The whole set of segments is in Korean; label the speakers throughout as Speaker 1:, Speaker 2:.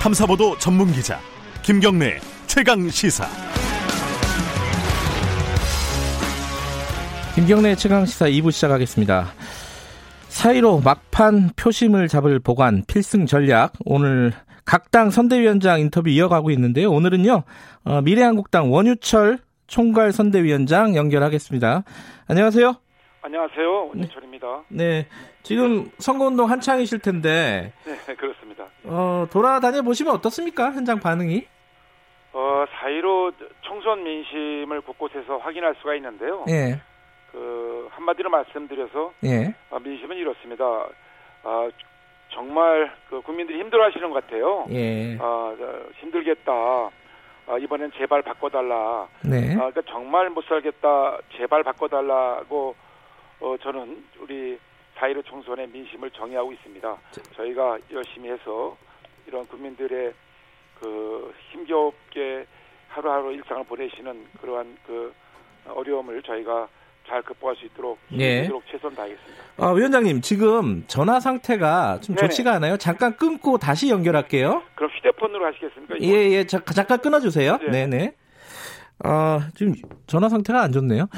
Speaker 1: 탐사보도 전문 기자 김경래 최강 시사.
Speaker 2: 김경래 최강 시사 2부 시작하겠습니다. 사이로 막판 표심을 잡을 보관 필승 전략 오늘 각 당 선대위원장 인터뷰 이어가고 있는데요. 오늘은요 어, 미래한국당 원유철 총괄 선대위원장 연결하겠습니다. 안녕하세요.
Speaker 3: 안녕하세요. 원유철입니다.
Speaker 2: 네. 지금 선거운동 한창이실 텐데.
Speaker 3: 네, 그렇습니다.
Speaker 2: 어, 돌아다녀 보시면 어떻습니까? 현장 반응이?
Speaker 3: 어, 사이로 총선 민심을 곳곳에서 확인할 수가 있는데요.
Speaker 2: 예.
Speaker 3: 그 한마디로 말씀드려서
Speaker 2: 예.
Speaker 3: 어, 민심은 이렇습니다. 아, 정말 그 국민들이 힘들어 하시는 것 같아요.
Speaker 2: 예.
Speaker 3: 아, 저, 힘들겠다. 아, 이번엔 제발 바꿔달라.
Speaker 2: 네.
Speaker 3: 아, 그러니까 정말 못 살겠다. 제발 바꿔달라고 어, 저는 우리 사이로 총선의 민심을 정의하고 있습니다. 저희가 열심히 해서 이런 국민들의 그 힘겹게 하루하루 일상을 보내시는 그러한 그 어려움을 저희가 잘 극복할 수 있도록
Speaker 2: 예.
Speaker 3: 힘내도록 최선 다하겠습니다.
Speaker 2: 어, 위원장님, 지금 전화 상태가 좀
Speaker 3: 네네.
Speaker 2: 좋지가 않아요. 잠깐 끊고 다시 연결할게요.
Speaker 3: 그럼 휴대폰으로 하시겠습니까? 이거?
Speaker 2: 예, 예. 자, 잠깐 끊어주세요.
Speaker 3: 네.
Speaker 2: 네네. 아, 지금 전화 상태가 안 좋네요.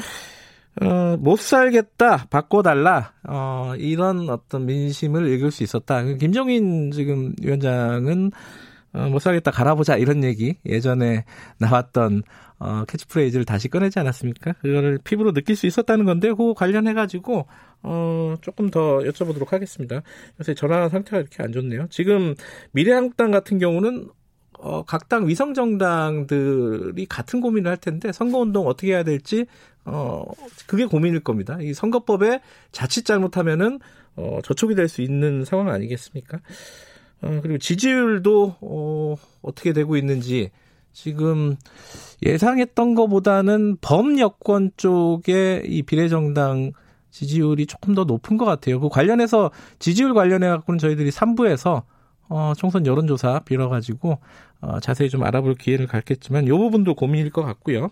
Speaker 2: 어, 못 살겠다, 바꿔달라, 어, 이런 어떤 민심을 읽을 수 있었다. 김종인 지금 위원장은, 어, 못 살겠다, 갈아보자, 이런 얘기, 예전에 나왔던, 어, 캐치프레이즈를 다시 꺼내지 않았습니까? 그거를 피부로 느낄 수 있었다는 건데, 그거 관련해가지고, 어, 조금 더 여쭤보도록 하겠습니다. 요새 전화 상태가 이렇게 안 좋네요. 지금 미래한국당 같은 경우는 어, 각 당 위성 정당들이 같은 고민을 할 텐데 선거 운동 어떻게 해야 될지 어, 그게 고민일 겁니다. 이 선거법에 자칫 잘못하면은 어, 저촉이 될 수 있는 상황 아니겠습니까? 어, 그리고 지지율도 어, 어떻게 되고 있는지 지금 예상했던 것보다는 범여권 쪽에 이 비례정당 지지율이 조금 더 높은 것 같아요. 그 관련해서 지지율 관련해 갖고는 저희들이 3부에서 어, 총선 여론조사 빌어가지고 어, 자세히 좀 알아볼 기회를 갖겠지만 이 부분도 고민일 것 같고요.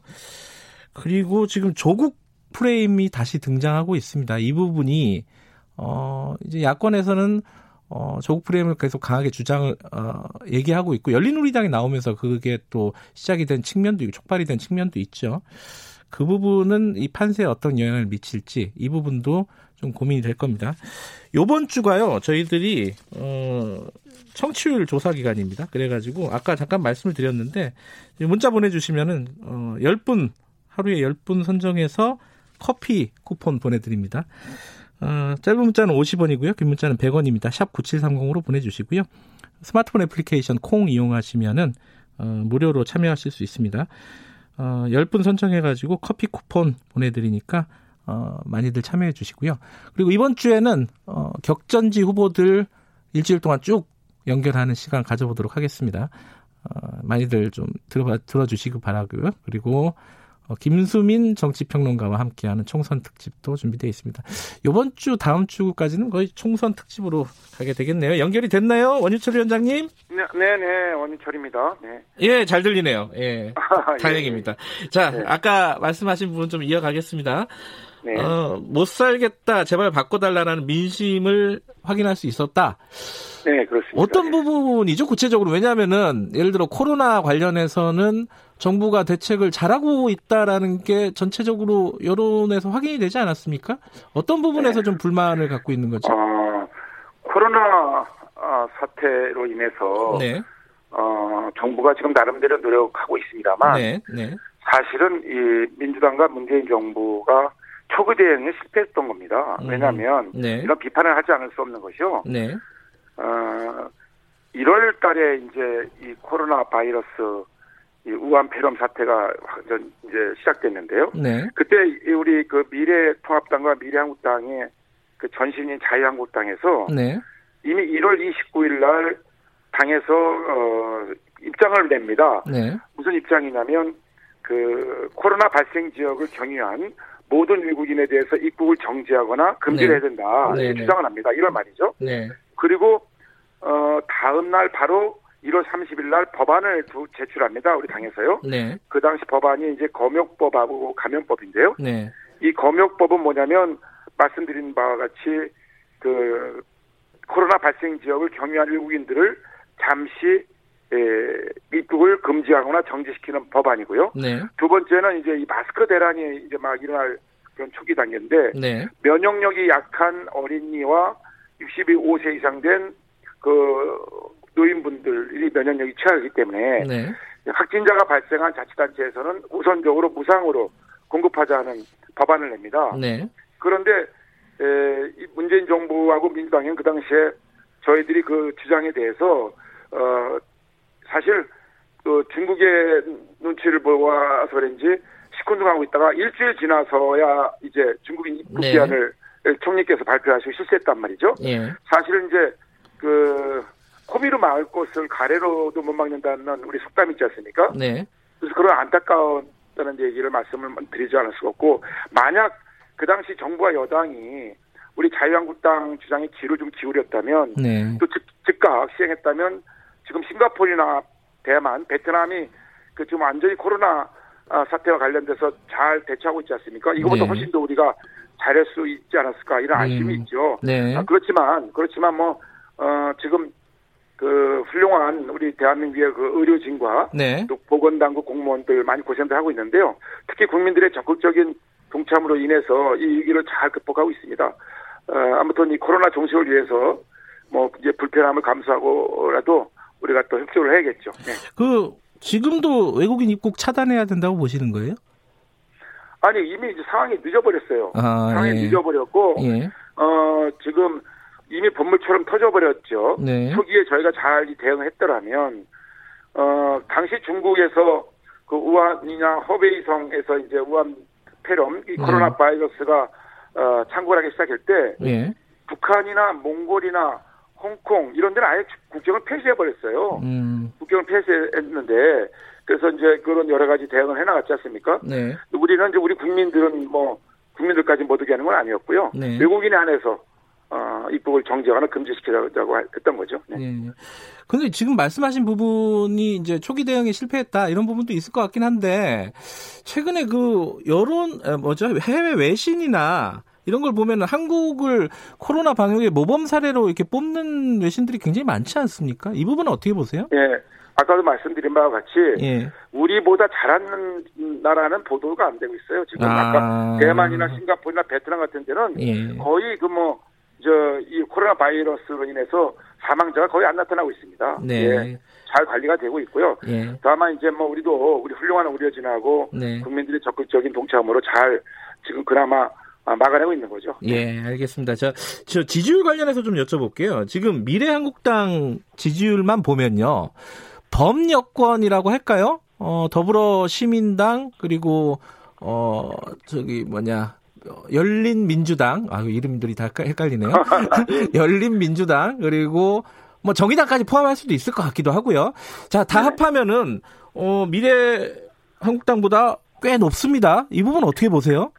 Speaker 2: 그리고 지금 조국 프레임이 다시 등장하고 있습니다. 이 부분이 어, 이제 야권에서는 어, 조국 프레임을 계속 강하게 주장을 어, 얘기하고 있고 열린우리당이 나오면서 그게 또 시작이 된 측면도 있고 촉발이 된 측면도 있죠. 그 부분은 이 판세에 어떤 영향을 미칠지 이 부분도 좀 고민이 될 겁니다. 요번 주가요, 저희들이, 어, 청취율 조사 기간입니다. 그래가지고, 아까 잠깐 말씀을 드렸는데, 문자 보내주시면은, 어, 10분, 하루에 10분 선정해서 커피 쿠폰 보내드립니다. 어, 짧은 문자는 50원이고요. 긴 문자는 100원입니다. 샵 9730으로 보내주시고요. 스마트폰 애플리케이션 콩 이용하시면은, 어, 무료로 참여하실 수 있습니다. 어, 10분 선정해가지고 커피 쿠폰 보내드리니까, 어, 많이들 참여해 주시고요. 그리고 이번 주에는, 어, 격전지 후보들 일주일 동안 쭉 연결하는 시간 가져보도록 하겠습니다. 어, 많이들 좀 들어, 들어주시기 바라고요. 그리고, 어, 김수민 정치평론가와 함께하는 총선 특집도 준비되어 있습니다. 이번 주, 다음 주까지는 거의 총선 특집으로 가게 되겠네요. 연결이 됐나요? 원유철 위원장님?
Speaker 3: 네, 네, 네, 원희철입니다. 네.
Speaker 2: 예, 잘 들리네요. 예.
Speaker 3: 아, 예.
Speaker 2: 다행입니다. 자,
Speaker 3: 네.
Speaker 2: 아까 말씀하신 부분 좀 이어가겠습니다.
Speaker 3: 네.
Speaker 2: 어, 못 살겠다, 제발 바꿔달라는 민심을 확인할 수 있었다.
Speaker 3: 네, 그렇습니다.
Speaker 2: 어떤
Speaker 3: 네.
Speaker 2: 부분이죠, 구체적으로? 왜냐하면은, 예를 들어, 코로나 관련해서는 정부가 대책을 잘하고 있다라는 게 전체적으로 여론에서 확인이 되지 않았습니까? 어떤 부분에서
Speaker 3: 네.
Speaker 2: 좀 불만을 갖고 있는 거죠?
Speaker 3: 어, 코로나 아, 사태로 인해서
Speaker 2: 네,
Speaker 3: 어, 정부가 지금 나름대로 노력하고 있습니다만
Speaker 2: 네, 네,
Speaker 3: 사실은 이 민주당과 문재인 정부가 초기 대응에 실패했던 겁니다.
Speaker 2: 음.
Speaker 3: 왜냐하면
Speaker 2: 네,
Speaker 3: 이런 비판을 하지 않을 수 없는 것이요.
Speaker 2: 네,
Speaker 3: 어, 1월 달에 이제 이 코로나 바이러스 이 우한 폐렴 사태가 완전 이제 시작됐는데요.
Speaker 2: 네,
Speaker 3: 그때 이 우리 그 미래통합당과 미래한국당의 그 전신인 자유한국당에서
Speaker 2: 네,
Speaker 3: 이미 1월 29일 날 당에서 어 입장을 냅니다.
Speaker 2: 네,
Speaker 3: 무슨 입장이냐면 그 코로나 발생 지역을 경유한 모든 외국인에 대해서 입국을 정지하거나 금지를
Speaker 2: 네.
Speaker 3: 해야 된다.
Speaker 2: 네, 네.
Speaker 3: 주장을 합니다. 1월 말이죠.
Speaker 2: 네,
Speaker 3: 그리고 어 다음 날 바로 1월 30일 날 법안을 두, 제출합니다. 우리 당에서요.
Speaker 2: 네,
Speaker 3: 그 당시 법안이 이제 검역법하고 감염법인데요.
Speaker 2: 네,
Speaker 3: 이 검역법은 뭐냐면 말씀드린 바와 같이 그 코로나 발생 지역을 경유한 외국인들을 잠시 에, 입국을 금지하거나 정지시키는 법안이고요.
Speaker 2: 네.
Speaker 3: 두 번째는 이제 이 마스크 대란이 이제 막 일어날 그런 초기 단계인데
Speaker 2: 네.
Speaker 3: 면역력이 약한 어린이와 65세 이상 된그 노인분들이 면역력이 취약하기 때문에
Speaker 2: 네.
Speaker 3: 확진자가 발생한 자치단체에서는 우선적으로 무상으로 공급하자는 법안을 냅니다.
Speaker 2: 네.
Speaker 3: 그런데 에, 이 문재인 정부하고 민주당은 그 당시에 저희들이 그 주장에 대해서 어 사실 그 중국의 눈치를 보아서 그런지 시큰둥하고 있다가 일주일 지나서야 이제 중국인 입국
Speaker 2: 네.
Speaker 3: 기한을 총리께서 발표하시고 실시했단 말이죠.
Speaker 2: 예.
Speaker 3: 사실은 이제 그 코비로 막을 것을 가래로도 못 막는다는 우리 속담이 있지 않습니까?
Speaker 2: 네.
Speaker 3: 그래서 그런 안타까웠다는 얘기를 말씀을 드리지 않을 수가 없고 만약 그 당시 정부와 여당이 우리 자유한국당 주장에 귀를 좀 기울였다면
Speaker 2: 네.
Speaker 3: 또 즉, 즉각 시행했다면 지금 싱가포르나 대만, 베트남이 그 지금 완전히 코로나 아, 사태와 관련돼서 잘 대처하고 있지 않습니까? 이거보다
Speaker 2: 네.
Speaker 3: 훨씬 더 우리가 잘할 수 있지 않았을까 이런 안심이
Speaker 2: 음.
Speaker 3: 있죠.
Speaker 2: 네.
Speaker 3: 아, 그렇지만 그렇지만 뭐 어, 지금 그 훌륭한 우리 대한민국의 그 의료진과
Speaker 2: 네.
Speaker 3: 또 보건당국 공무원들 많이 고생들 하고 있는데요. 특히 국민들의 적극적인 동참으로 인해서 이 위기를 잘 극복하고 있습니다. 어, 아무튼 이 코로나 종식을 위해서 뭐 이제 불편함을 감수하고라도 우리가 또 협조를 해야겠죠. 네.
Speaker 2: 그 지금도 외국인 입국 차단해야 된다고 보시는 거예요?
Speaker 3: 아니 이미 이제 상황이 늦어버렸어요.
Speaker 2: 아,
Speaker 3: 상황이
Speaker 2: 예.
Speaker 3: 늦어버렸고
Speaker 2: 예.
Speaker 3: 어 지금 이미 본물처럼 터져버렸죠.
Speaker 2: 네.
Speaker 3: 초기에 저희가 잘 대응했더라면 어 당시 중국에서 그 우한이나 허베이성에서 이제 우한 폐렴 이
Speaker 2: 네.
Speaker 3: 코로나 바이러스가 어 창궐하기 시작할 때
Speaker 2: 예.
Speaker 3: 북한이나 몽골이나 홍콩 이런 데는 아예 국경을 폐쇄해 버렸어요.
Speaker 2: 음.
Speaker 3: 국경을 폐쇄했는데 그래서 이제 그런 여러 가지 대응을 해나갔지 않습니까?
Speaker 2: 네.
Speaker 3: 우리는 이제 우리 국민들은 뭐 국민들까지 못 오게 하는 건 아니었고요.
Speaker 2: 네.
Speaker 3: 외국인에 한해서 어, 입국을 정지하거나 금지시키자고 했던 거죠. 네.
Speaker 2: 예. 근데 지금 말씀하신 부분이 이제 초기 대응에 실패했다 이런 부분도 있을 것 같긴 한데 최근에 그 여론 에, 뭐죠 해외 외신이나 이런 걸 보면 한국을 코로나 방역의 모범 사례로 이렇게 뽑는 외신들이 굉장히 많지 않습니까? 이 부분은 어떻게 보세요?
Speaker 3: 예. 아까도 말씀드린 바와 같이
Speaker 2: 예.
Speaker 3: 우리보다 잘하는 나라는 보도가 안 되고 있어요. 지금
Speaker 2: 아.
Speaker 3: 아... 까 대만이나 싱가포르나 베트남 같은 데는
Speaker 2: 예.
Speaker 3: 거의 그뭐 저 이 코로나 바이러스로 인해서 사망자가 거의 안 나타나고 있습니다.
Speaker 2: 네.
Speaker 3: 예. 잘 관리가 되고 있고요.
Speaker 2: 예.
Speaker 3: 다만 이제 뭐 우리도 우리 훌륭한 의료진하고
Speaker 2: 네.
Speaker 3: 국민들의 적극적인 동참으로 잘 지금 그나마 아, 막아내고 있는 거죠.
Speaker 2: 예, 알겠습니다. 저, 저 지지율 관련해서 좀 여쭤볼게요. 지금 미래한국당 지지율만 보면요. 범여권이라고 할까요? 어, 더불어 시민당 그리고 어 저기 뭐냐 어, 열린 민주당 아 이름들이 다 헷갈리네요. 열린 민주당 그리고 뭐 정의당까지 포함할 수도 있을 것 같기도 하고요. 자, 다 합하면은 어 미래 한국당보다 꽤 높습니다. 이 부분 어떻게 보세요?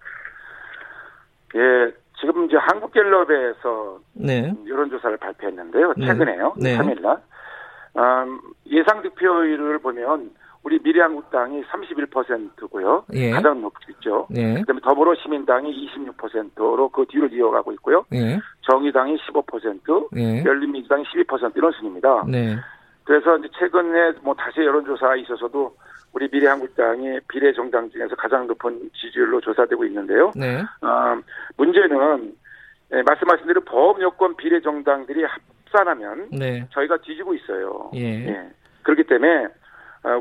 Speaker 3: 예, 지금 이제 한국갤럽에서
Speaker 2: 네.
Speaker 3: 여론조사를 발표했는데요.
Speaker 2: 네.
Speaker 3: 최근에요.
Speaker 2: 네.
Speaker 3: 3일날. 음, 예상 득표율을 보면 우리 미래한국당이 31%고요.
Speaker 2: 예.
Speaker 3: 가장 높죠.
Speaker 2: 네.
Speaker 3: 그다음에 더불어시민당이 26%로 그 뒤로 이어가고 있고요.
Speaker 2: 네.
Speaker 3: 정의당이 15%,
Speaker 2: 네.
Speaker 3: 열린민주당이 12% 이런 순입니다.
Speaker 2: 네.
Speaker 3: 그래서 이제 최근에 뭐 다시 여론조사에 있어서도 우리 미래한국당이 비례정당 중에서 가장 높은 지지율로 조사되고 있는데요.
Speaker 2: 네.
Speaker 3: 어, 문제는 예, 말씀하신 대로 보험요건 비례정당들이 합산하면
Speaker 2: 네.
Speaker 3: 저희가 뒤지고 있어요.
Speaker 2: 예.
Speaker 3: 그렇기 때문에 어,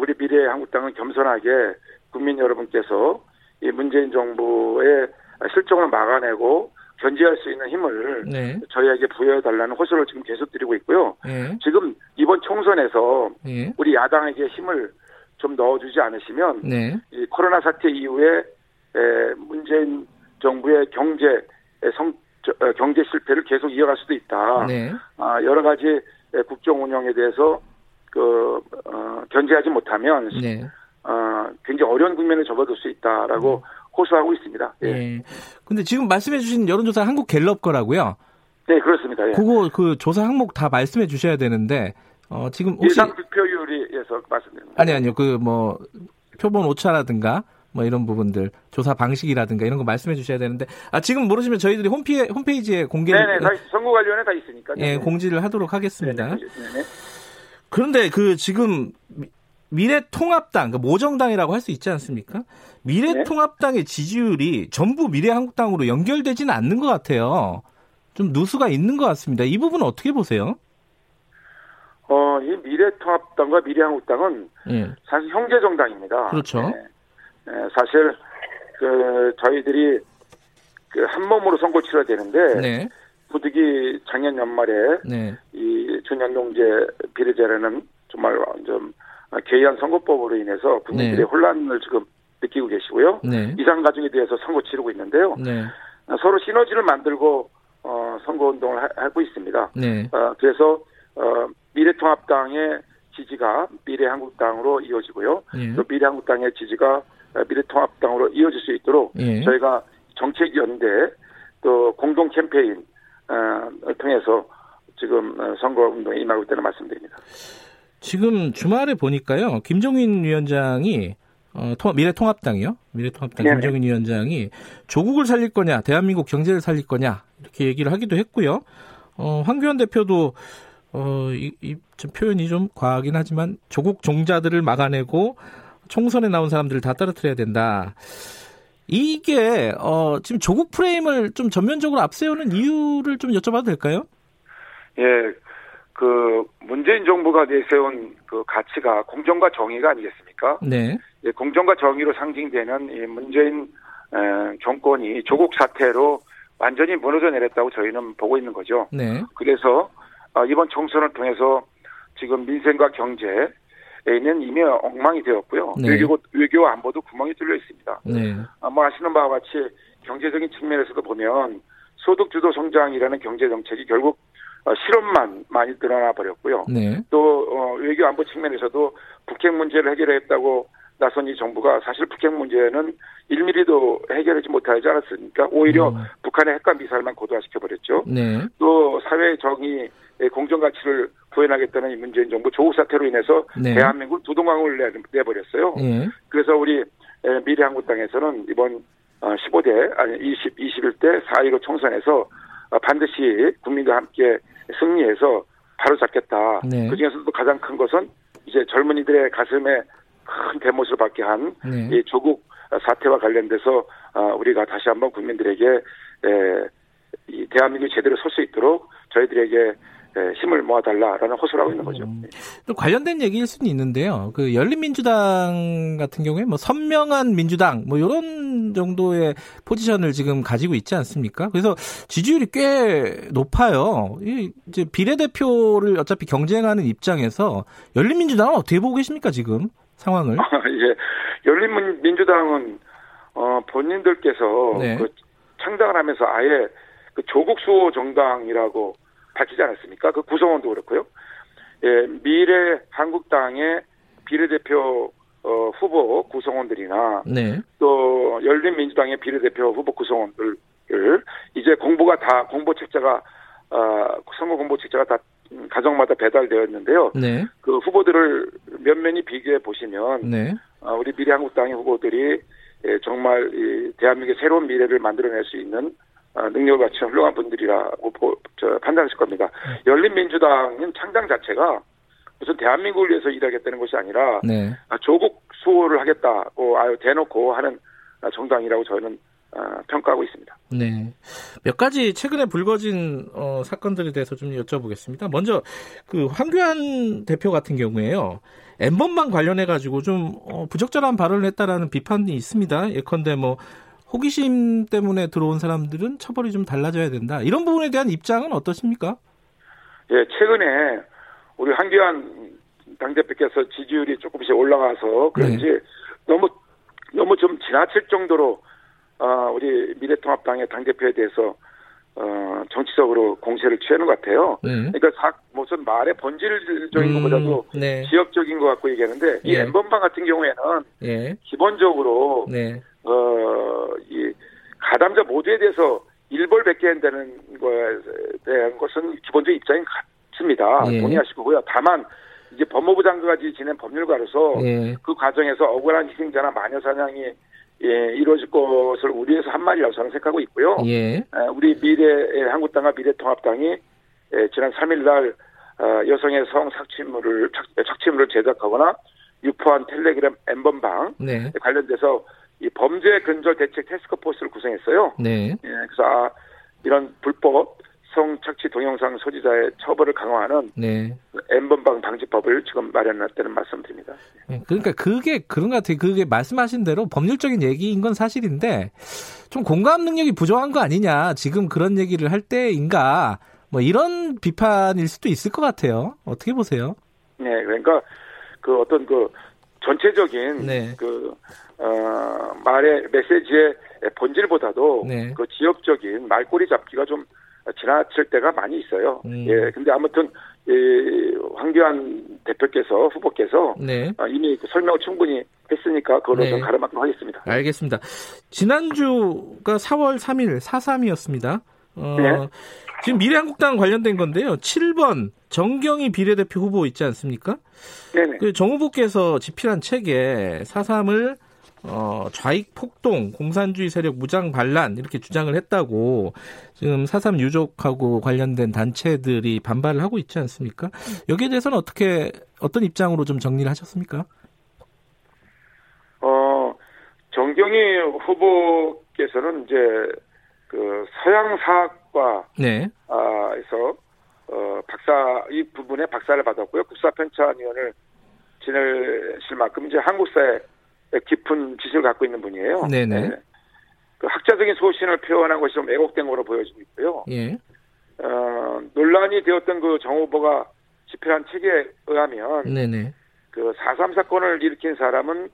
Speaker 3: 우리 미래한국당은 겸손하게 국민 여러분께서 이 문재인 정부의 실정을 막아내고 견제할 수 있는 힘을
Speaker 2: 네.
Speaker 3: 저희에게 부여해달라는 호소를 지금 계속 드리고 있고요.
Speaker 2: 예.
Speaker 3: 지금 이번 총선에서
Speaker 2: 예.
Speaker 3: 우리 야당에게 힘을 좀 넣어주지 않으시면
Speaker 2: 네.
Speaker 3: 이 코로나 사태 이후에 에, 문재인 정부의 경제 성 저, 어, 경제 실패를 계속 이어갈 수도 있다.
Speaker 2: 네.
Speaker 3: 아, 여러 가지 에, 국정 운영에 대해서 그 어, 견제하지 못하면
Speaker 2: 네.
Speaker 3: 어, 굉장히 어려운 국면에 접어들 수 있다라고 호소하고 있습니다. 예.
Speaker 2: 예. 근데 지금 말씀해 주신 여론조사 한국 갤럽 거라고요.
Speaker 3: 네, 그렇습니다. 예.
Speaker 2: 그거 그 조사 항목 다 말씀해 주셔야 되는데 어 지금 혹시
Speaker 3: 예상 득표율에서 말씀드립니다.
Speaker 2: 아니 아니요. 그 뭐 표본 오차라든가 뭐 이런 부분들 조사 방식이라든가 이런 거 말씀해 주셔야 되는데 아 지금 모르시면 저희들이 홈피 홈페이지에 공개를
Speaker 3: 네네, 다, 선거 관련에 다 있으니까.
Speaker 2: 예,
Speaker 3: 네네.
Speaker 2: 공지를 하도록 하겠습니다.
Speaker 3: 네네. 네네.
Speaker 2: 그런데 그 지금 미래통합당, 그 모정당이라고 할 수 있지 않습니까? 미래통합당의 지지율이 전부 미래한국당으로 연결되지는 않는 것 같아요. 좀 누수가 있는 것 같습니다. 이 부분은 어떻게 보세요?
Speaker 3: 어, 이 미래통합당과 미래한국당은
Speaker 2: 예.
Speaker 3: 사실 형제 정당입니다.
Speaker 2: 그렇죠.
Speaker 3: 네. 네, 사실 그 저희들이 그 한 몸으로 선거 치러야 되는데
Speaker 2: 네.
Speaker 3: 부득이 작년 연말에
Speaker 2: 네.
Speaker 3: 이 준연동제 비례제라는 정말 좀 개의한 선거법으로 인해서 국민들의
Speaker 2: 네.
Speaker 3: 혼란을 지금 느끼고 계시고요.
Speaker 2: 네.
Speaker 3: 이상 가족에 대해서 선거 치르고 있는데요.
Speaker 2: 네.
Speaker 3: 서로 시너지를 만들고 어, 선거 운동을 하, 하고 있습니다.
Speaker 2: 네.
Speaker 3: 어, 그래서 어, 미래통합당의 지지가 미래한국당으로 이어지고요.
Speaker 2: 예.
Speaker 3: 또 미래한국당의 지지가 어, 미래통합당으로 이어질 수 있도록
Speaker 2: 예.
Speaker 3: 저희가 정책 연대 또 공동 캠페인 통해서 지금 어, 선거 운동에 임하고 있다는 말씀드립니다.
Speaker 2: 지금 주말에 보니까요. 김종인 위원장이 어, 통- 미래통합당이요. 미래통합당
Speaker 3: 네네.
Speaker 2: 김종인 위원장이 조국을 살릴 거냐, 대한민국 경제를 살릴 거냐 이렇게 얘기를 하기도 했고요. 어, 황교안 대표도 어, 이, 이, 좀 표현이 좀 과하긴 하지만 조국 종자들을 막아내고 총선에 나온 사람들을 다 떨어뜨려야 된다. 이게 어, 지금 조국 프레임을 좀 전면적으로 앞세우는 이유를 좀 여쭤봐도 될까요?
Speaker 3: 예, 그 문재인 정부가 내세운 그 가치가 공정과 정의가 아니겠습니까?
Speaker 2: 네.
Speaker 3: 예, 공정과 정의로 상징되는 이 문재인 에, 정권이 조국 사태로 완전히 무너져 내렸다고 저희는 보고 있는 거죠.
Speaker 2: 네.
Speaker 3: 그래서 어, 이번 총선을 통해서 지금 민생과 경제 에는 이미 엉망이 되었고요.
Speaker 2: 네.
Speaker 3: 외교 외교 안보도 구멍이 뚫려 있습니다.
Speaker 2: 네.
Speaker 3: 아마 아시는 바와 같이 경제적인 측면에서도 보면 소득 주도 성장이라는 경제 정책이 결국 어, 실험만 많이 드러나 버렸고요.
Speaker 2: 네.
Speaker 3: 또 어, 외교 안보 측면에서도 북핵 문제를 해결했다고 나선 이 정부가 사실 북핵 문제는 1mm도 해결하지 못하지 않았습니까? 오히려
Speaker 2: 음.
Speaker 3: 북한의 핵과 미사일만 고도화시켜 버렸죠.
Speaker 2: 네.
Speaker 3: 또 사회 정의 공정 가치를 구현하겠다는 이 문재인 정부 조국 사태로 인해서
Speaker 2: 네.
Speaker 3: 대한민국 두동강을 내- 내버렸어요.
Speaker 2: 예.
Speaker 3: 그래서 우리 에, 미래한국당에서는 이번 15대 아니 20 21대 4.15 총선에서 어, 반드시 국민과 함께 승리해서 바로 잡겠다.
Speaker 2: 네.
Speaker 3: 그 중에서도 가장 큰 것은 이제 젊은이들의 가슴에 큰 대못을 받게 한이
Speaker 2: 네.
Speaker 3: 조국 사태와 관련돼서 어, 우리가 다시 한번 국민들에게 에, 이 대한민국이 제대로 설 수 있도록 저희들에게 에, 힘을 모아달라라는 호소를 하고 있는 거죠.
Speaker 2: 음. 또 관련된 얘기일 수는 있는데요. 그 열린민주당 같은 경우에 뭐 선명한 민주당 뭐 이런 정도의 포지션을 지금 가지고 있지 않습니까? 그래서 지지율이 꽤 높아요. 이 이제 비례대표를 어차피 경쟁하는 입장에서 열린민주당은 어떻게 보고 계십니까 지금 상황을?
Speaker 3: 예, 열린민주당은 어, 본인들께서
Speaker 2: 네.
Speaker 3: 그 창당을 하면서 아예 그 조국 수호 정당이라고 밝히지 않았습니까? 그 구성원도 그렇고요. 예, 미래 한국당의 비례대표 어, 후보 구성원들이나
Speaker 2: 네.
Speaker 3: 또 열린민주당의 비례대표 후보 구성원들을 이제 공보가 다 공보 책자가 아, 선거 공보 책자가 다 음, 가정마다 배달되었는데요.
Speaker 2: 네.
Speaker 3: 그 후보들을 면면히 비교해 보시면
Speaker 2: 네.
Speaker 3: 어, 우리 미래 한국당의 후보들이 예, 정말 이 대한민국의 새로운 미래를 만들어낼 수 있는 어, 능력을 갖춘 훌륭한 분들이라고 보- 저, 판단하실 겁니다. 열린민주당은 창당 자체가 무슨 대한민국을 위해서 일하겠다는 것이 아니라
Speaker 2: 네.
Speaker 3: 아, 조국 수호를 하겠다고 아유 대놓고 하는 아, 정당이라고 저는 아, 평가하고 있습니다.
Speaker 2: 네. 몇 가지 최근에 불거진 어, 사건들에 대해서 좀 여쭤보겠습니다. 먼저 그 황교안 대표 같은 경우에요. 엠번방 관련해 가지고 좀 어, 부적절한 발언을 했다라는 비판이 있습니다. 예컨대 뭐 호기심 때문에 들어온 사람들은 처벌이 좀 달라져야 된다. 이런 부분에 대한 입장은 어떠십니까?
Speaker 3: 예, 최근에 우리 한기환 당대표께서 지지율이 조금씩 올라가서 그런지 너무 너무 좀 지나칠 정도로 어, 우리 미래통합당의 당대표에 대해서 어, 정치적으로 공세를 취하는 것 같아요.
Speaker 2: 네.
Speaker 3: 그러니까 사, 무슨 말의 본질적인
Speaker 2: 음,
Speaker 3: 것보다도
Speaker 2: 네.
Speaker 3: 지역적인 것 같고 얘기하는데 이
Speaker 2: 예.
Speaker 3: 엠번방 같은 경우에는
Speaker 2: 예.
Speaker 3: 기본적으로
Speaker 2: 네.
Speaker 3: 어, 이 가담자 모두에 대해서 일벌백계 한다는 거에 대한 것은 기본적 입장이 같습니다.
Speaker 2: 예.
Speaker 3: 동의하시고요. 다만 이제 법무부 장관까지 지낸 법률가로서
Speaker 2: 예.
Speaker 3: 그 과정에서 억울한 희생자나 마녀 사냥이 예, 이루어질 것을 우려해서 한 말이라고 저는 생각하고 있고요.
Speaker 2: 예.
Speaker 3: 에, 우리 미래 한국당과 미래통합당이 에, 지난 3일 날 어, 여성의 성 착취물을 착취물을 제작하거나 유포한 텔레그램 엠번방 네. 관련돼서 이 범죄 근절 대책 테스크포스를 구성했어요. 네. 예, 그래서 아, 이런 불법 성착취 동영상 소지자의 처벌을 강화하는 네. 엠번방 방지법을 지금 마련했다는 말씀드립니다.
Speaker 2: 네, 그러니까 그게 그런 것 같아요. 그게 말씀하신 대로 법률적인 얘기인 건 사실인데 좀 공감 능력이 부족한 거 아니냐. 지금 그런 얘기를 할 때인가. 뭐 이런 비판일 수도 있을 것 같아요. 어떻게 보세요?
Speaker 3: 네, 그러니까 그 어떤 그 전체적인 네. 그 어, 말의 메시지의 본질보다도 네. 그 지역적인 말꼬리 잡기가 좀 지나칠 때가 많이 있어요. 음. 예, 근데 아무튼 이 황교안 대표께서 후보께서 네. 어, 이미 그 설명을 충분히 했으니까 그걸로 네. 좀 가름하도록 하겠습니다.
Speaker 2: 알겠습니다. 지난주가 4월 3일 4.3이었습니다. 어, 네. 지금 미래한국당 관련된 건데요. 7번 정경희 비례대표 후보 있지 않습니까? 네네. 그 정 후보께서 집필한 책에 4.3을 어, 좌익 폭동, 공산주의 세력 무장 반란 이렇게 주장을 했다고 지금 사삼 유족하고 관련된 단체들이 반발을 하고 있지 않습니까? 여기에 대해서는 어떻게 어떤 입장으로 좀 정리를 하셨습니까?
Speaker 3: 어, 정경희 후보께서는 이제 그 서양 사학과에서 네. 어, 박사 이 부분에 박사를 받았고요. 국사 편찬위원을 지내실 만큼 이제 한국사에 깊은 지식을 갖고 있는 분이에요. 네네. 네. 그 학자적인 소신을 표현한 것이 좀 왜곡된 거로 보여지고 있고요. 예. 어, 논란이 되었던 그 정 후보가 집필한 책에 의하면 네네. 그4.3 사건을 일으킨 사람은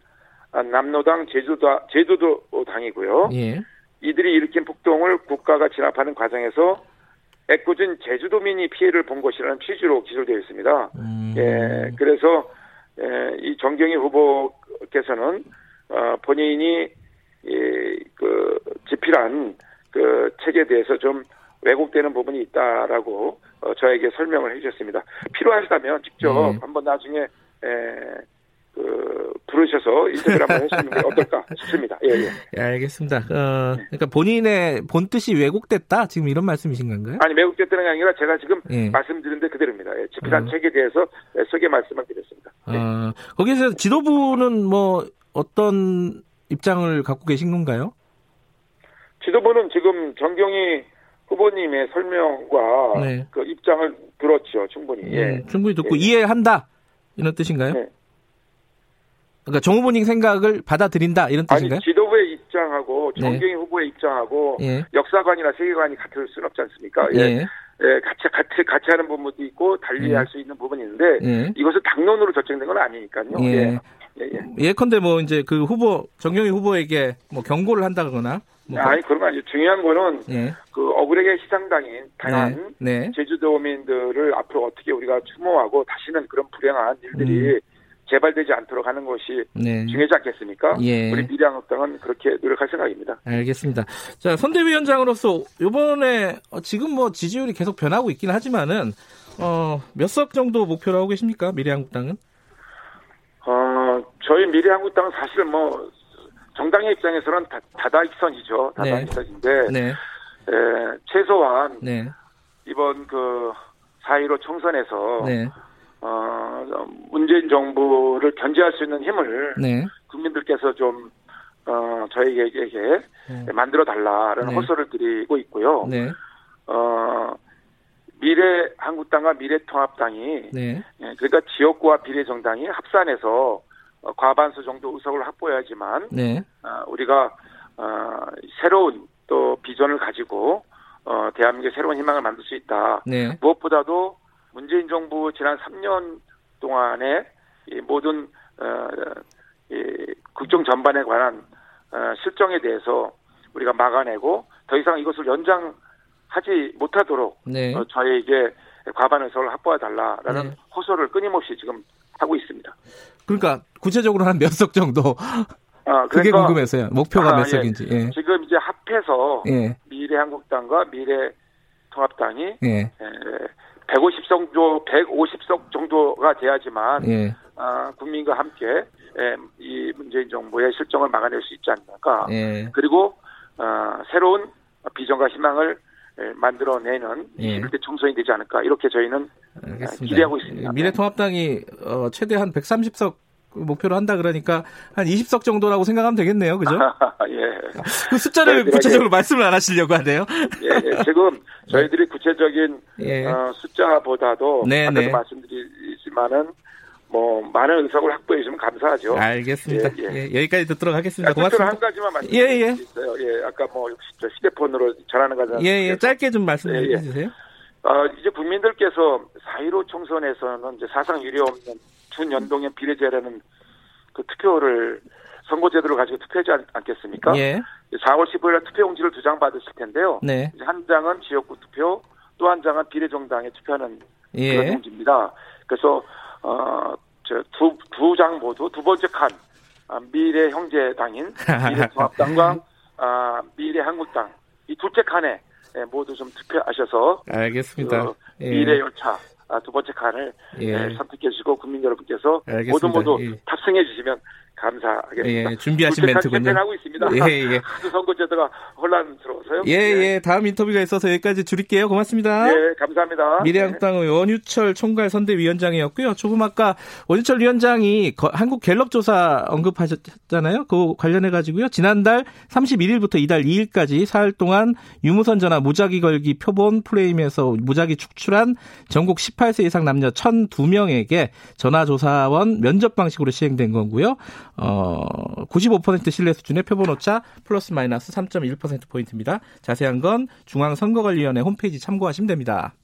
Speaker 3: 남노당 제주도, 제주도 당이고요. 예. 이들이 일으킨 폭동을 국가가 진압하는 과정에서 애꿎은 제주도민이 피해를 본 것이라는 취지로 기술되어 있습니다. 음. 예, 그래서 예, 이 정경희 후보 께서는 어, 본인이 이, 그 집필한 그 책에 대해서 좀 왜곡되는 부분이 있다라고 어, 저에게 설명을 해주셨습니다. 필요하시다면 직접 네. 한번 나중에 에, 그 부르셔서 인터뷰를 한번 해주시는 게 어떨까 싶습니다. 예, 예.
Speaker 2: 예 알겠습니다. 어, 그러니까 본인의 본 뜻이 왜곡됐다 지금 이런 말씀이신 건가요?
Speaker 3: 아니 왜곡됐다는 게 아니라 제가 지금 예. 말씀드린 데 그대로입니다. 예, 집필한 어. 책에 대해서 소개 말씀을 드렸습니다. 예.
Speaker 2: 어, 거기서 지도부는 뭐 어떤 입장을 갖고 계신 건가요?
Speaker 3: 지도부는 지금 정경희 후보님의 설명과 네. 그 입장을 들었죠, 충분히. 음, 예.
Speaker 2: 충분히 듣고 예. 이해한다 이런 뜻인가요? 네. 그러니까 정 후보님 생각을 받아들인다 이런 뜻인가요?
Speaker 3: 아니, 지도부의 입장하고 네. 정경희 네. 후보의 입장하고 예. 역사관이나 세계관이 같을 수는 없지 않습니까? 예. 예. 예, 같이 같이 같이 하는 부분도 있고 달리 예. 할수 있는 부분이 있는데 예. 이것을 당론으로 결정된 건 아니니까요. 예. 예.
Speaker 2: 예, 예. 예 컨대 뭐 이제 그 후보 정경희 후보에게 뭐 경고를 한다거나
Speaker 3: 뭐 아니 그런 거 아니죠. 중요한 거는 예. 그 억울하게 희생당인 다양한 네. 네. 제주도민들을 앞으로 어떻게 우리가 추모하고 다시는 그런 불행한 일들이 음. 재발되지 않도록 하는 것이 네. 중요하지 않겠습니까? 예. 우리 미래한국당은 그렇게 노력할 생각입니다.
Speaker 2: 알겠습니다. 자 선대위원장으로서 이번에 어, 지금 뭐 지지율이 계속 변하고 있긴 하지만은 어, 몇 석 정도 목표로 하고 계십니까? 미래한국당은?
Speaker 3: 어, 저희 미래한국당은 사실 뭐 정당의 입장에서는 다, 다다익선이죠. 다다익선인데 네. 네. 에, 최소한 네. 이번 그4.15 총선에서 네. 어, 문재인 정부를 견제할 수 있는 힘을 네. 국민들께서 좀 어, 저희에게 네. 만들어 달라라는 네. 호소를 드리고 있고요. 네. 어, 미래 한국당과 미래통합당이 네. 예, 그러니까 지역구와 비례정당이 합산해서 어, 과반수 정도 의석을 확보해야지만 네. 어, 우리가 어, 새로운 또 비전을 가지고 어, 대한민국의 새로운 희망을 만들 수 있다. 네. 무엇보다도 문재인 정부 지난 3년 동안에 이 모든 어, 이 국정 전반에 관한 어, 실정에 대해서 우리가 막아내고 더 이상 이것을 연장하지 못하도록 네. 어, 저희에게 과반 의석을 확보해 달라라는 네. 호소를 끊임없이 지금 하고 있습니다.
Speaker 2: 그러니까 구체적으로 한 몇 석 정도? 아, 그게 그러니까, 궁금해서요. 목표가 아, 몇 예. 석인지. 예.
Speaker 3: 지금 이제 합해서 예. 미래한국당과 미래통합당이 예. 150석 정도, 150석 정도가 돼야지만 예. 아, 국민과 함께 예, 이 문재인 정부의 실정을 막아낼 수 있지 않을까. 예. 그리고 어, 새로운 비전과 희망을 예, 만들어내는 예. 21대 총선이 되지 않을까 이렇게 저희는
Speaker 2: 알겠습니다.
Speaker 3: 기대하고 있습니다.
Speaker 2: 미래통합당이 어, 최대한 130석 목표로 한다 그러니까 한 20석 정도라고 생각하면 되겠네요. 그죠?
Speaker 3: 예.
Speaker 2: 그 숫자를 구체적으로 말씀을 안 하시려고 하네요.
Speaker 3: 예, 예. 지금 저희들이 구체적인
Speaker 2: 예.
Speaker 3: 어, 숫자보다도
Speaker 2: 네,
Speaker 3: 아까도
Speaker 2: 네.
Speaker 3: 말씀드리지만은 뭐 많은 의석을 확보해 주시면 감사하죠.
Speaker 2: 알겠습니다.
Speaker 3: 예, 예.
Speaker 2: 예, 여기까지 듣도록 하겠습니다.
Speaker 3: 아, 끝으로 한
Speaker 2: 고맙습니다.
Speaker 3: 가지만 말씀드릴
Speaker 2: 예, 예.
Speaker 3: 수 있어요. 예, 아까 뭐 휴대폰으로 전하는 거잖아요.
Speaker 2: 예, 예. 짧게 좀 말씀해
Speaker 3: 예, 예.
Speaker 2: 주세요.
Speaker 3: 어, 이제 국민들께서 4.15 총선에서는 이제 사상 유례 없는 준연동형 비례제라는 그 투표를 선거제도를 가지고 투표하지 않, 않겠습니까?
Speaker 2: 예.
Speaker 3: 4월 15일 투표용지를 두 장 받으실 텐데요.
Speaker 2: 네.
Speaker 3: 한 장은 지역구 투표, 또 한 장은 비례정당에 투표하는 그런
Speaker 2: 예.
Speaker 3: 용지입니다. 그래서 어저두두 장 모두 두 번째 칸 아, 미래 형제당인 미래통합당과 아, 미래 한국당 이 둘째 칸에 예, 모두 좀 투표하셔서
Speaker 2: 알겠습니다.
Speaker 3: 그
Speaker 2: 예.
Speaker 3: 미래 열차 아, 두 번째 칸을
Speaker 2: 예.
Speaker 3: 예, 선택해 주시고 국민 여러분께서
Speaker 2: 알겠습니다.
Speaker 3: 모두 모두
Speaker 2: 예.
Speaker 3: 탑승해 주시면 감사하겠습니다.
Speaker 2: 예, 준비하신
Speaker 3: 굵직한
Speaker 2: 멘트군요.
Speaker 3: 캠페인하고 있습니다.
Speaker 2: 예, 예.
Speaker 3: 하도 선거 제도가 혼란스러워서요.
Speaker 2: 예, 예. 다음 인터뷰가 있어서 여기까지 줄일게요. 고맙습니다.
Speaker 3: 예, 감사합니다.
Speaker 2: 미래한국당 의 원유철 총괄 선대위원장이었고요. 조금 아까 원유철 위원장이 거- 한국 갤럽 조사 언급하셨잖아요. 그 관련해 가지고요. 지난달 31일부터 이달 2일까지 사흘 동안 유무선 전화 무작위 걸기 표본 프레임에서 무작위 축출한 전국 18세 이상 남녀 1,002명에게 전화 조사원 면접 방식으로 시행된 거고요. 어, 95% 신뢰 수준의 표본 오차 플러스 마이너스 3.1% 포인트입니다. 자세한 건 중앙선거관리위원회 홈페이지 참고하시면 됩니다.